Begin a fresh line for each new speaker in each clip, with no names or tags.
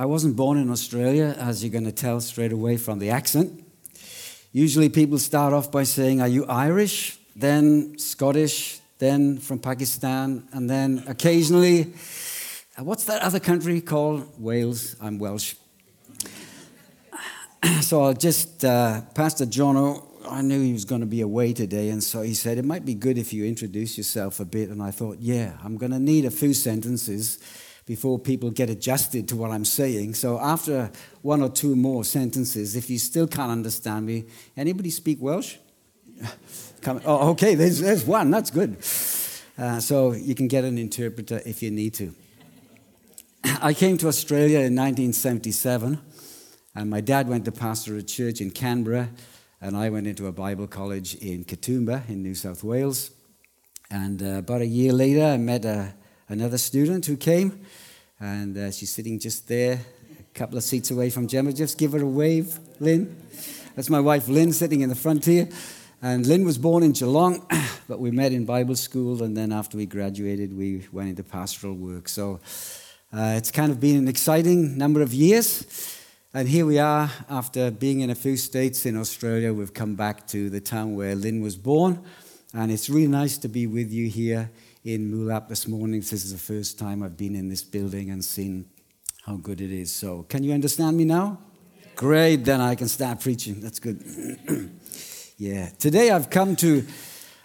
I wasn't born in Australia, as you're going to tell straight away from the accent. Usually people start off by saying, Are you Irish? Then Scottish, then from Pakistan, and then occasionally, uh, what's that other country called? Wales. I'm Welsh. so I'll just, uh, Pastor Jono, I knew he was going to be away today, and so he said, It might be good if you introduce yourself a bit. And I thought, Yeah, I'm going to need a few sentences before people get adjusted to what I'm saying. So after one or two more sentences, if you still can't understand me, anybody speak Welsh? Come, oh, okay, there's, there's one. That's good. Uh, so you can get an interpreter if you need to. I came to Australia in 1977, and my dad went to pastor a church in Canberra, and I went into a Bible college in Katoomba in New South Wales. And uh, about a year later, I met a, another student who came, and uh, she's sitting just there, a couple of seats away from Gemma. Just give her a wave, Lynn. That's my wife, Lynn, sitting in the front here. And Lynn was born in Geelong, but we met in Bible school, and then after we graduated, we went into pastoral work. So uh, it's kind of been an exciting number of years. And here we are, after being in a few states in Australia, we've come back to the town where Lynn was born. And it's really nice to be with you here in Moolap this morning. This is the first time I've been in this building and seen how good it is. So, can you understand me now? Great, then I can start preaching. That's good. yeah. Today I've come to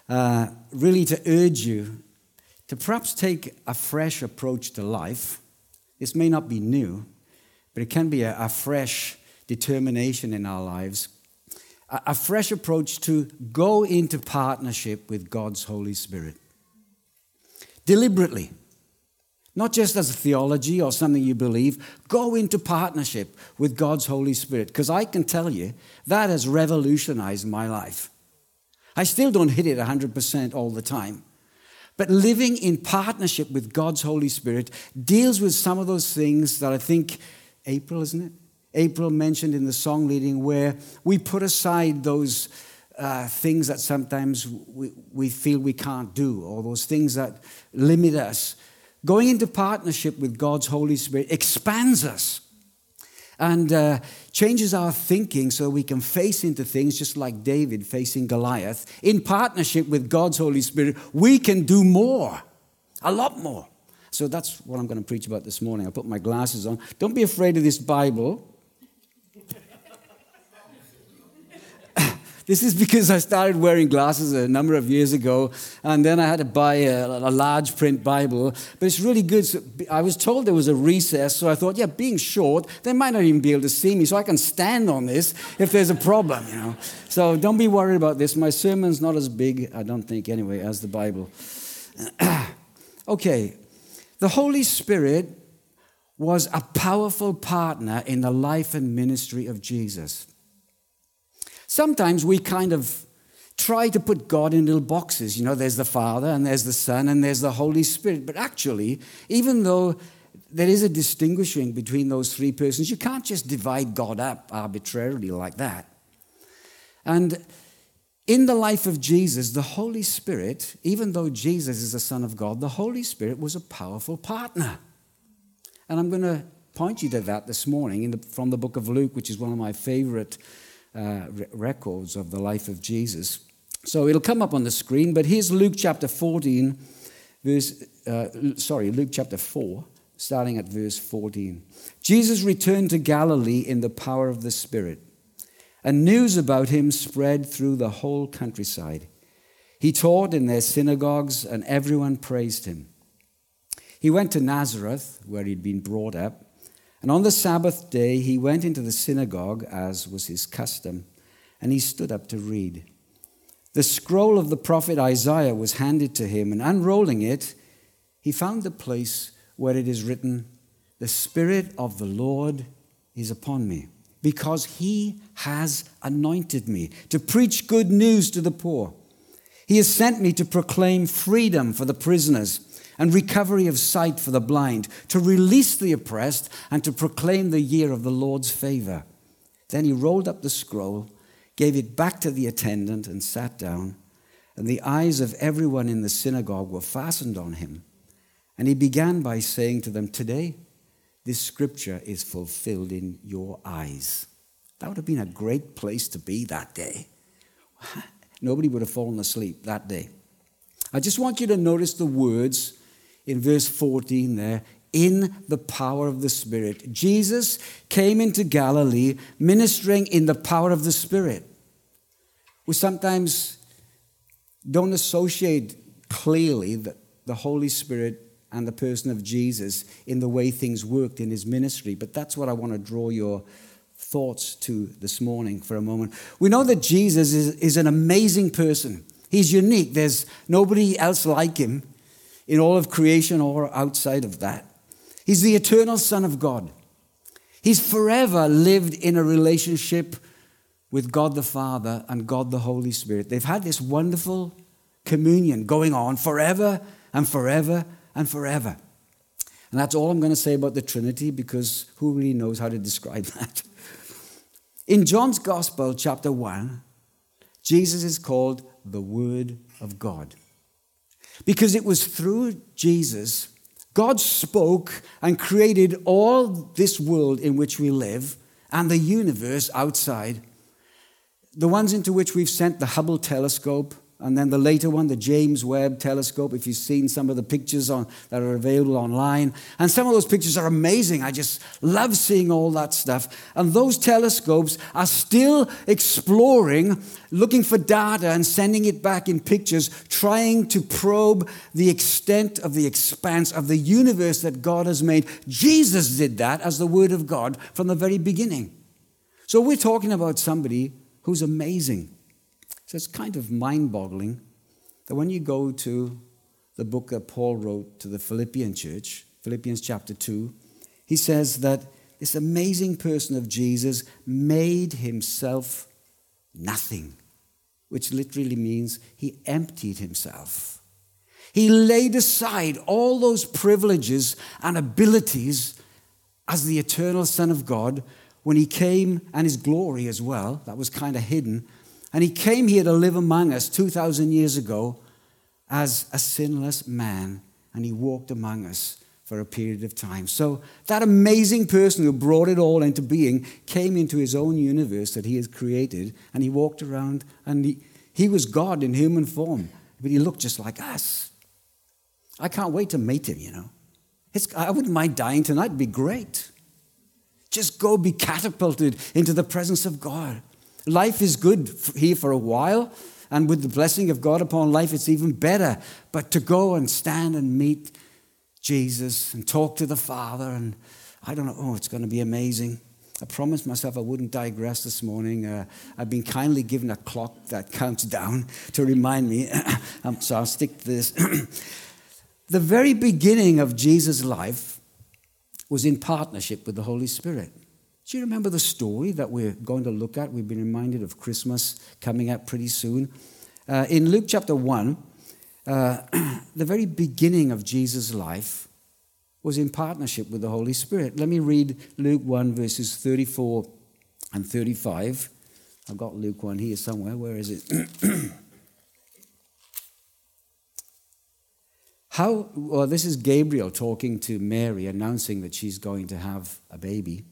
uh, really to urge you to perhaps take a fresh approach to life. This may not be new, but it can be a, a fresh determination in our lives, a fresh approach to go into partnership with God's Holy Spirit deliberately. Not just as a theology or something you believe, go into partnership with God's Holy Spirit. Because I can tell you, that has revolutionized my life. I still don't hit it 100% all the time. But living in partnership with God's Holy Spirit deals with some of those things that I think April, isn't it? April mentioned in the song leading, where we put aside those uh, things that sometimes we, we feel we can't do, or those things that limit us. Going into partnership with God's Holy Spirit expands us and uh, changes our thinking so we can face into things just like David facing Goliath. In partnership with God's Holy Spirit, we can do more, a lot more. So that's what I'm going to preach about this morning. I put my glasses on. Don't be afraid of this Bible. This is because I started wearing glasses a number of years ago, and then I had to buy a, a large print Bible. But it's really good. So I was told there was a recess, so I thought, yeah, being short, they might not even be able to see me, so I can stand on this if there's a problem, you know. So don't be worried about this. My sermon's not as big, I don't think, anyway, as the Bible. okay, the Holy Spirit was a powerful partner in the life and ministry of Jesus. Sometimes we kind of try to put God in little boxes. You know, there's the Father, and there's the Son, and there's the Holy Spirit. But actually, even though there is a distinguishing between those three persons, you can't just divide God up arbitrarily like that. And in the life of Jesus, the Holy Spirit, even though Jesus is the Son of God, the Holy Spirit was a powerful partner. And I'm going to point you to that this morning the, from the book of Luke, which is one of my favorite uh, records of the life of Jesus. So it'll come up on the screen, but here's Luke chapter 14, verse, uh, sorry, Luke chapter 4, starting at verse 14. Jesus returned to Galilee in the power of the Spirit, and news about him spread through the whole countryside. He taught in their synagogues, and everyone praised him. He went to Nazareth, where he'd been brought up. And on the Sabbath day, he went into the synagogue, as was his custom, and he stood up to read. The scroll of the prophet Isaiah was handed to him, and unrolling it, he found the place where it is written, The Spirit of the Lord is upon me, because he has anointed me to preach good news to the poor. He has sent me to proclaim freedom for the prisoners and recovery of sight for the blind, to release the oppressed, and to proclaim the year of the Lord's favor. Then he rolled up the scroll, gave it back to the attendant, and sat down. And the eyes of everyone in the synagogue were fastened on him. And he began by saying to them, Today, this scripture is fulfilled in your eyes. That would have been a great place to be that day. Nobody would have fallen asleep that day. I just want you to notice the words in verse 14 there in the power of the Spirit. Jesus came into Galilee ministering in the power of the Spirit. We sometimes don't associate clearly that the Holy Spirit and the person of Jesus in the way things worked in his ministry, but that's what I want to draw your thoughts to this morning for a moment. We know that Jesus is, is an amazing person. He's unique. There's nobody else like him in all of creation or outside of that. He's the eternal Son of God. He's forever lived in a relationship with God the Father and God the Holy Spirit. They've had this wonderful communion going on forever and forever and forever. And that's all I'm going to say about the Trinity because who really knows how to describe that? In John's Gospel, chapter 1, Jesus is called the Word of God. Because it was through Jesus, God spoke and created all this world in which we live and the universe outside. The ones into which we've sent the Hubble telescope, and then the later one, the James Webb Telescope, if you've seen some of the pictures on, that are available online. And some of those pictures are amazing. I just love seeing all that stuff. And those telescopes are still exploring, looking for data and sending it back in pictures, trying to probe the extent of the expanse of the universe that God has made. Jesus did that as the Word of God from the very beginning. So we're talking about somebody who's amazing. So it's kind of mind boggling that when you go to the book that Paul wrote to the Philippian church, Philippians chapter 2, he says that this amazing person of Jesus made himself nothing, which literally means he emptied himself. He laid aside all those privileges and abilities as the eternal Son of God when he came, and his glory as well, that was kind of hidden, and he came here to live among us 2,000 years ago as a sinless man, and he walked among us for a period of time. So, that amazing person who brought it all into being came into his own universe that he had created, and he walked around, and he, he was God in human form, but he looked just like us. I can't wait to meet him, you know. It's, I wouldn't mind dying tonight, it'd be great. Just go be catapulted into the presence of God. Life is good here for a while, and with the blessing of God upon life, it's even better. But to go and stand and meet Jesus and talk to the Father, and I don't know, oh, it's going to be amazing. I promised myself I wouldn't digress this morning. Uh, I've been kindly given a clock that counts down to remind me, um, so I'll stick to this. the very beginning of Jesus' life was in partnership with the Holy Spirit. Do you remember the story that we're going to look at? We've been reminded of Christmas coming up pretty soon. Uh, in Luke chapter 1, uh, the very beginning of Jesus' life was in partnership with the Holy Spirit. Let me read Luke 1, verses 34 and 35. I've got Luke 1 here somewhere. Where is it? How, well, this is Gabriel talking to Mary, announcing that she's going to have a baby.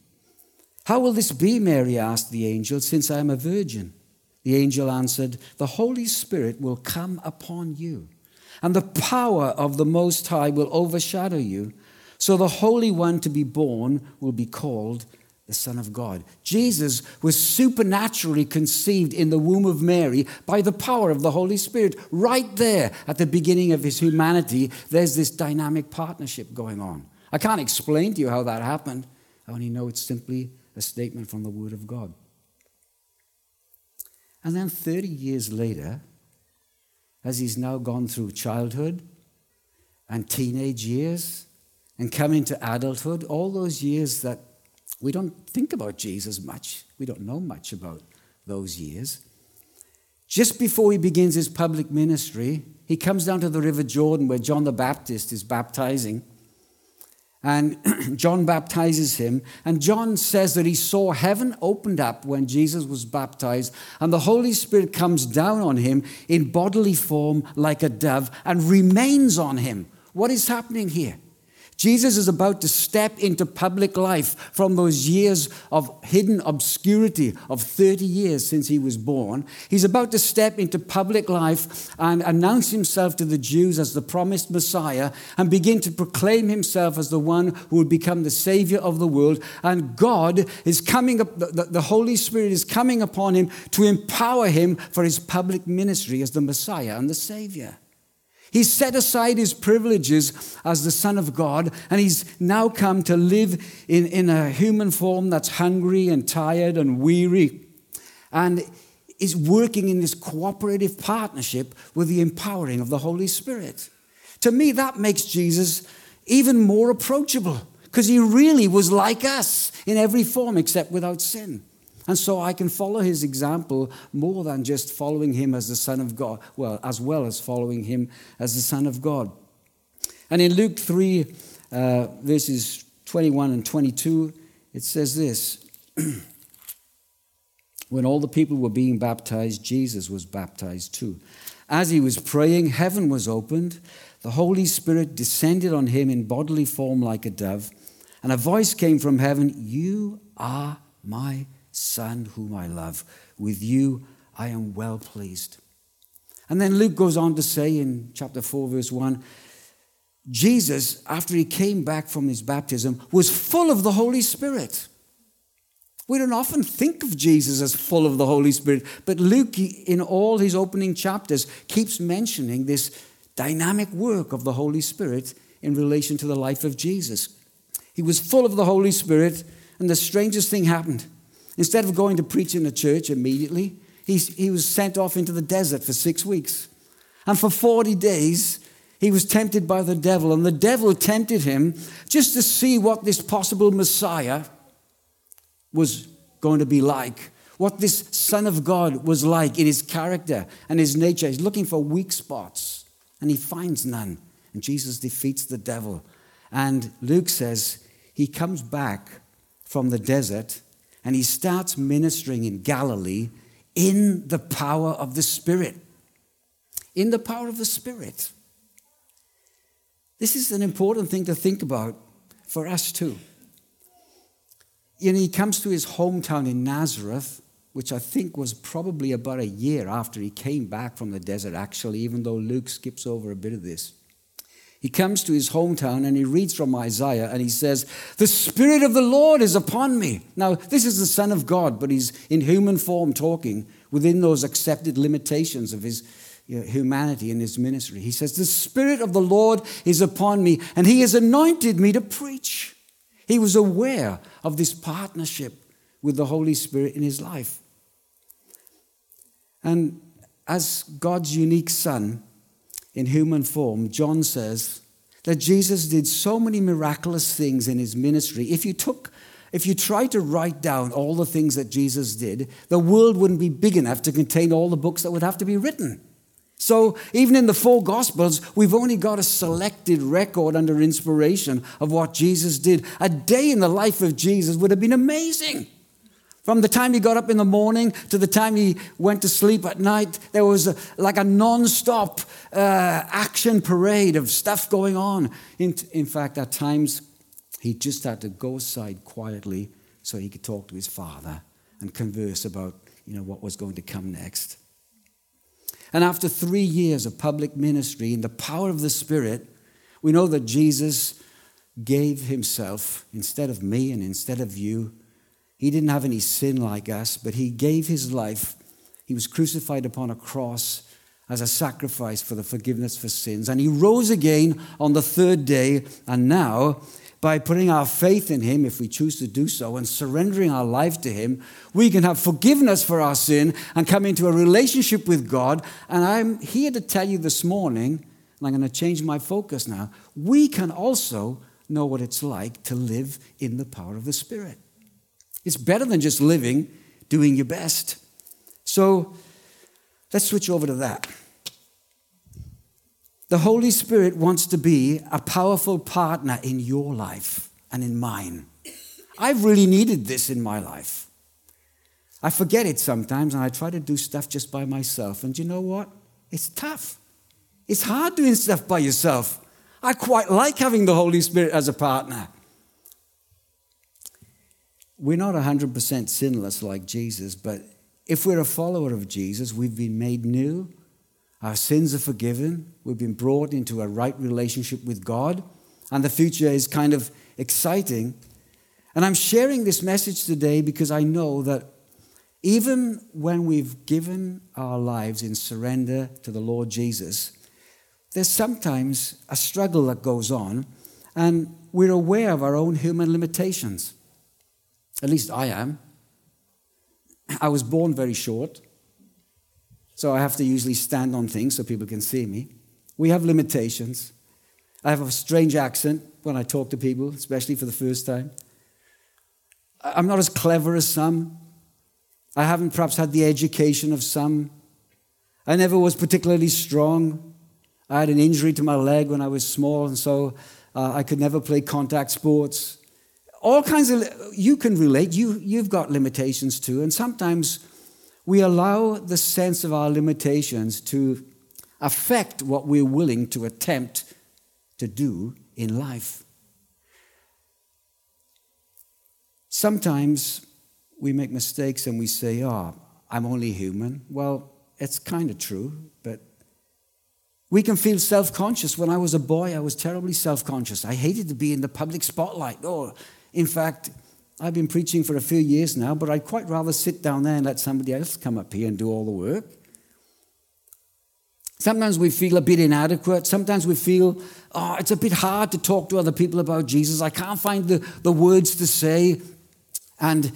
How will this be, Mary asked the angel, since I am a virgin? The angel answered, The Holy Spirit will come upon you, and the power of the Most High will overshadow you. So the Holy One to be born will be called the Son of God. Jesus was supernaturally conceived in the womb of Mary by the power of the Holy Spirit. Right there at the beginning of his humanity, there's this dynamic partnership going on. I can't explain to you how that happened. I only know it's simply a statement from the Word of God. And then 30 years later, as he's now gone through childhood and teenage years and coming to adulthood, all those years that we don't think about Jesus much, we don't know much about those years. Just before he begins his public ministry, he comes down to the River Jordan where John the Baptist is baptizing. And John baptizes him. And John says that he saw heaven opened up when Jesus was baptized, and the Holy Spirit comes down on him in bodily form like a dove and remains on him. What is happening here? Jesus is about to step into public life from those years of hidden obscurity of 30 years since he was born. He's about to step into public life and announce himself to the Jews as the promised Messiah and begin to proclaim himself as the one who would become the Savior of the world. And God is coming up, the, Holy Spirit is coming upon him to empower him for his public ministry as the Messiah and the Savior. He's set aside his privileges as the Son of God, and he's now come to live in, in a human form that's hungry and tired and weary, and is working in this cooperative partnership with the empowering of the Holy Spirit. To me, that makes Jesus even more approachable because he really was like us in every form except without sin. And so I can follow his example more than just following him as the Son of God, well, as well as following him as the Son of God. And in Luke 3, uh, verses 21 and 22, it says this When all the people were being baptized, Jesus was baptized too. As he was praying, heaven was opened. The Holy Spirit descended on him in bodily form like a dove, and a voice came from heaven You are my Son, whom I love. With you I am well pleased. And then Luke goes on to say in chapter 4, verse 1 Jesus, after he came back from his baptism, was full of the Holy Spirit. We don't often think of Jesus as full of the Holy Spirit, but Luke, in all his opening chapters, keeps mentioning this dynamic work of the Holy Spirit in relation to the life of Jesus. He was full of the Holy Spirit, and the strangest thing happened. Instead of going to preach in the church immediately, he, he was sent off into the desert for six weeks. And for 40 days, he was tempted by the devil, and the devil tempted him just to see what this possible Messiah was going to be like, what this Son of God was like in his character and his nature. He's looking for weak spots, and he finds none. And Jesus defeats the devil. And Luke says he comes back from the desert and he starts ministering in Galilee in the power of the Spirit. In the power of the Spirit. This is an important thing to think about for us too. You know, he comes to his hometown in Nazareth, which I think was probably about a year after he came back from the desert, actually, even though Luke skips over a bit of this. He comes to his hometown and he reads from Isaiah and he says, The Spirit of the Lord is upon me. Now, this is the Son of God, but he's in human form talking within those accepted limitations of his humanity and his ministry. He says, The Spirit of the Lord is upon me and he has anointed me to preach. He was aware of this partnership with the Holy Spirit in his life. And as God's unique Son, in human form, John says that Jesus did so many miraculous things in his ministry. If you took if you tried to write down all the things that Jesus did, the world wouldn't be big enough to contain all the books that would have to be written. So, even in the four Gospels, we've only got a selected record under inspiration of what Jesus did. A day in the life of Jesus would have been amazing. From the time he got up in the morning to the time he went to sleep at night, there was a, like a non stop uh, action parade of stuff going on. In, in fact, at times, he just had to go aside quietly so he could talk to his father and converse about you know, what was going to come next. And after three years of public ministry in the power of the Spirit, we know that Jesus gave himself instead of me and instead of you he didn't have any sin like us, but he gave his life. He was crucified upon a cross as a sacrifice for the forgiveness for sins. And he rose again on the third day. And now, by putting our faith in him, if we choose to do so, and surrendering our life to him, we can have forgiveness for our sin and come into a relationship with God. And I'm here to tell you this morning, and I'm going to change my focus now, we can also know what it's like to live in the power of the Spirit. It's better than just living, doing your best. So let's switch over to that. The Holy Spirit wants to be a powerful partner in your life and in mine. I've really needed this in my life. I forget it sometimes and I try to do stuff just by myself. And you know what? It's tough. It's hard doing stuff by yourself. I quite like having the Holy Spirit as a partner. We're not 100% sinless like Jesus, but if we're a follower of Jesus, we've been made new, our sins are forgiven, we've been brought into a right relationship with God, and the future is kind of exciting. And I'm sharing this message today because I know that even when we've given our lives in surrender to the Lord Jesus, there's sometimes a struggle that goes on, and we're aware of our own human limitations. At least I am. I was born very short, so I have to usually stand on things so people can see me. We have limitations. I have a strange accent when I talk to people, especially for the first time. I'm not as clever as some. I haven't perhaps had the education of some. I never was particularly strong. I had an injury to my leg when I was small, and so uh, I could never play contact sports. All kinds of, you can relate, you, you've got limitations too, and sometimes we allow the sense of our limitations to affect what we're willing to attempt to do in life. Sometimes we make mistakes and we say, Oh, I'm only human. Well, it's kind of true, but we can feel self conscious. When I was a boy, I was terribly self conscious. I hated to be in the public spotlight. Oh, in fact, I've been preaching for a few years now, but I'd quite rather sit down there and let somebody else come up here and do all the work. Sometimes we feel a bit inadequate. Sometimes we feel, oh, it's a bit hard to talk to other people about Jesus. I can't find the, the words to say. And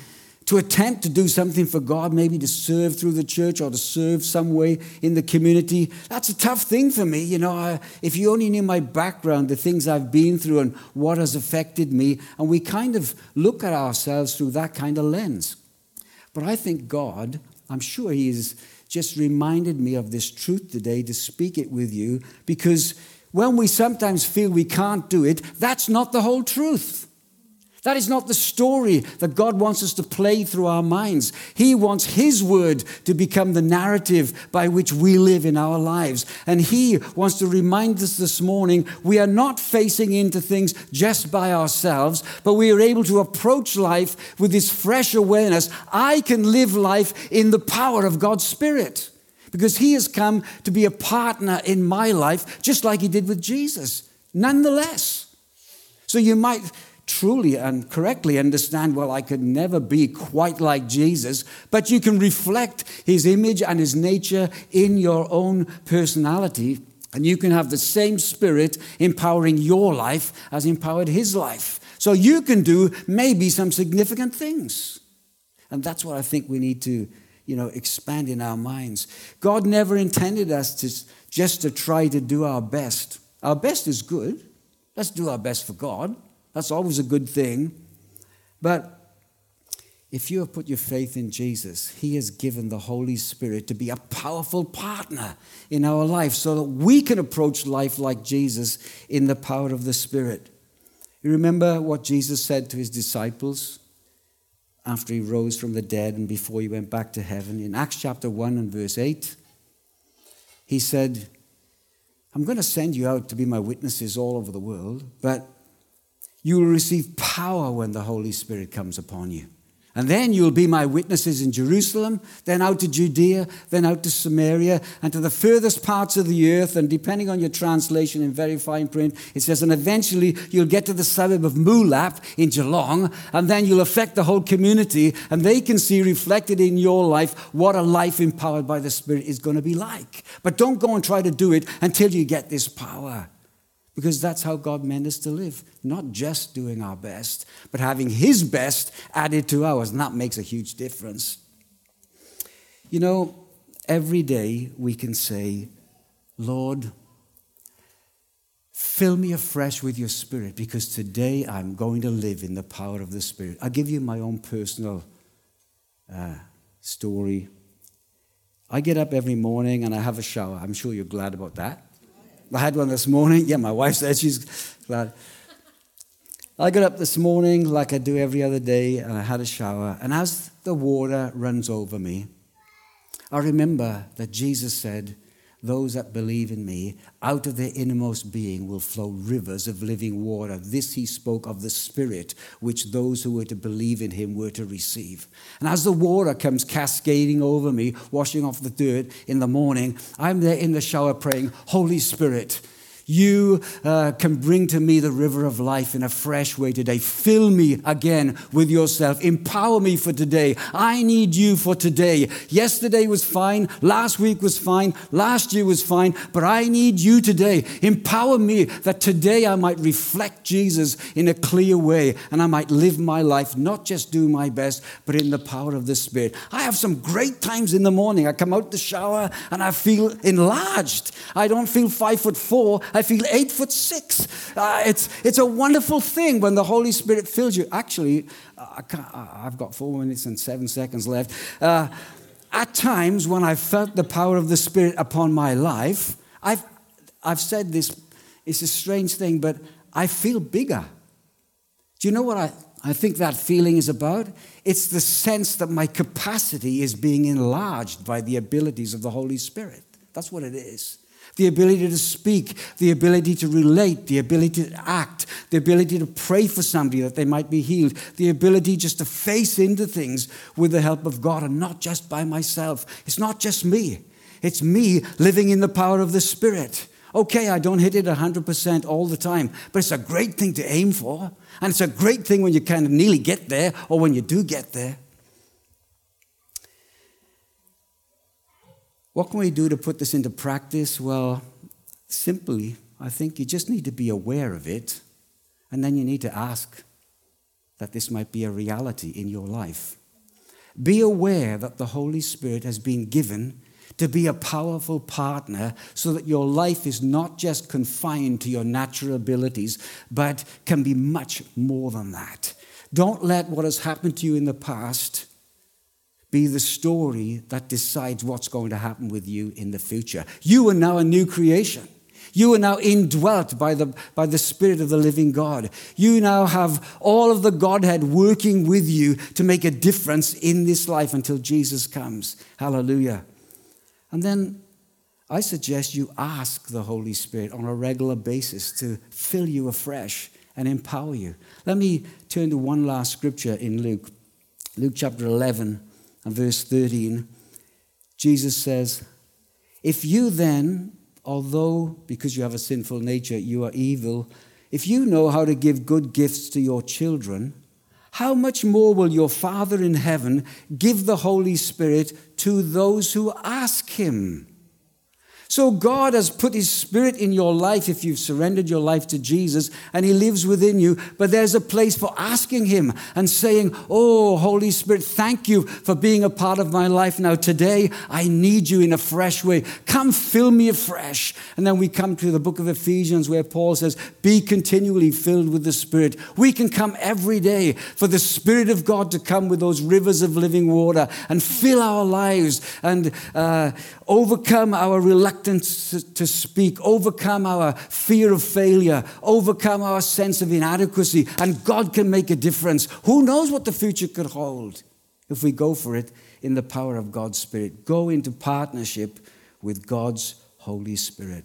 to attempt to do something for God, maybe to serve through the church or to serve some way in the community, that's a tough thing for me. You know, I, if you only knew my background, the things I've been through, and what has affected me, and we kind of look at ourselves through that kind of lens. But I think God, I'm sure He has just reminded me of this truth today to speak it with you because when we sometimes feel we can't do it, that's not the whole truth. That is not the story that God wants us to play through our minds. He wants His word to become the narrative by which we live in our lives. And He wants to remind us this morning we are not facing into things just by ourselves, but we are able to approach life with this fresh awareness. I can live life in the power of God's Spirit because He has come to be a partner in my life, just like He did with Jesus. Nonetheless. So you might truly and correctly understand, well, I could never be quite like Jesus, but you can reflect his image and his nature in your own personality. And you can have the same spirit empowering your life as empowered his life. So you can do maybe some significant things. And that's what I think we need to, you know, expand in our minds. God never intended us to just to try to do our best. Our best is good. Let's do our best for God. That's always a good thing. But if you have put your faith in Jesus, He has given the Holy Spirit to be a powerful partner in our life so that we can approach life like Jesus in the power of the Spirit. You remember what Jesus said to His disciples after He rose from the dead and before He went back to heaven? In Acts chapter 1 and verse 8, He said, I'm going to send you out to be my witnesses all over the world, but you will receive power when the Holy Spirit comes upon you. And then you'll be my witnesses in Jerusalem, then out to Judea, then out to Samaria, and to the furthest parts of the earth. And depending on your translation in very fine print, it says, and eventually you'll get to the suburb of Moolap in Geelong, and then you'll affect the whole community, and they can see reflected in your life what a life empowered by the Spirit is going to be like. But don't go and try to do it until you get this power. Because that's how God meant us to live. Not just doing our best, but having His best added to ours. And that makes a huge difference. You know, every day we can say, Lord, fill me afresh with your Spirit because today I'm going to live in the power of the Spirit. I'll give you my own personal uh, story. I get up every morning and I have a shower. I'm sure you're glad about that. I had one this morning. Yeah, my wife said she's glad. I got up this morning like I do every other day, and I had a shower. And as the water runs over me, I remember that Jesus said, those that believe in me, out of their innermost being will flow rivers of living water. This he spoke of the Spirit, which those who were to believe in him were to receive. And as the water comes cascading over me, washing off the dirt in the morning, I'm there in the shower praying, Holy Spirit, you uh, can bring to me the river of life in a fresh way today. Fill me again with yourself. Empower me for today. I need you for today. Yesterday was fine. Last week was fine. Last year was fine. But I need you today. Empower me that today I might reflect Jesus in a clear way and I might live my life, not just do my best, but in the power of the Spirit. I have some great times in the morning. I come out the shower and I feel enlarged. I don't feel five foot four. Feel eight foot six. Uh, it's, it's a wonderful thing when the Holy Spirit fills you. Actually, uh, I have got four minutes and seven seconds left. Uh, at times when I felt the power of the Spirit upon my life, I've, I've said this, it's a strange thing, but I feel bigger. Do you know what I, I think that feeling is about? It's the sense that my capacity is being enlarged by the abilities of the Holy Spirit. That's what it is the ability to speak, the ability to relate, the ability to act, the ability to pray for somebody that they might be healed, the ability just to face into things with the help of God and not just by myself. It's not just me, it's me living in the power of the Spirit. Okay, I don't hit it 100% all the time, but it's a great thing to aim for. And it's a great thing when you kind of nearly get there or when you do get there. What can we do to put this into practice? Well, simply, I think you just need to be aware of it, and then you need to ask that this might be a reality in your life. Be aware that the Holy Spirit has been given to be a powerful partner so that your life is not just confined to your natural abilities, but can be much more than that. Don't let what has happened to you in the past be the story that decides what's going to happen with you in the future. You are now a new creation. You are now indwelt by the, by the Spirit of the living God. You now have all of the Godhead working with you to make a difference in this life until Jesus comes. Hallelujah. And then I suggest you ask the Holy Spirit on a regular basis to fill you afresh and empower you. Let me turn to one last scripture in Luke, Luke chapter 11 and verse 13, Jesus says, If you then, although because you have a sinful nature, you are evil, if you know how to give good gifts to your children, how much more will your Father in heaven give the Holy Spirit to those who ask him? So God has put His Spirit in your life if you've surrendered your life to Jesus and He lives within you. But there's a place for asking Him and saying, Oh, Holy Spirit, thank you for being a part of my life. Now, today, I need you in a fresh way. Come fill me afresh. And then we come to the book of Ephesians where Paul says, Be continually filled with the Spirit. We can come every day for the Spirit of God to come with those rivers of living water and fill our lives and uh, overcome our reluctance reluctance to speak, overcome our fear of failure, overcome our sense of inadequacy, and God can make a difference. Who knows what the future could hold if we go for it in the power of God's Spirit? Go into partnership with God's Holy Spirit.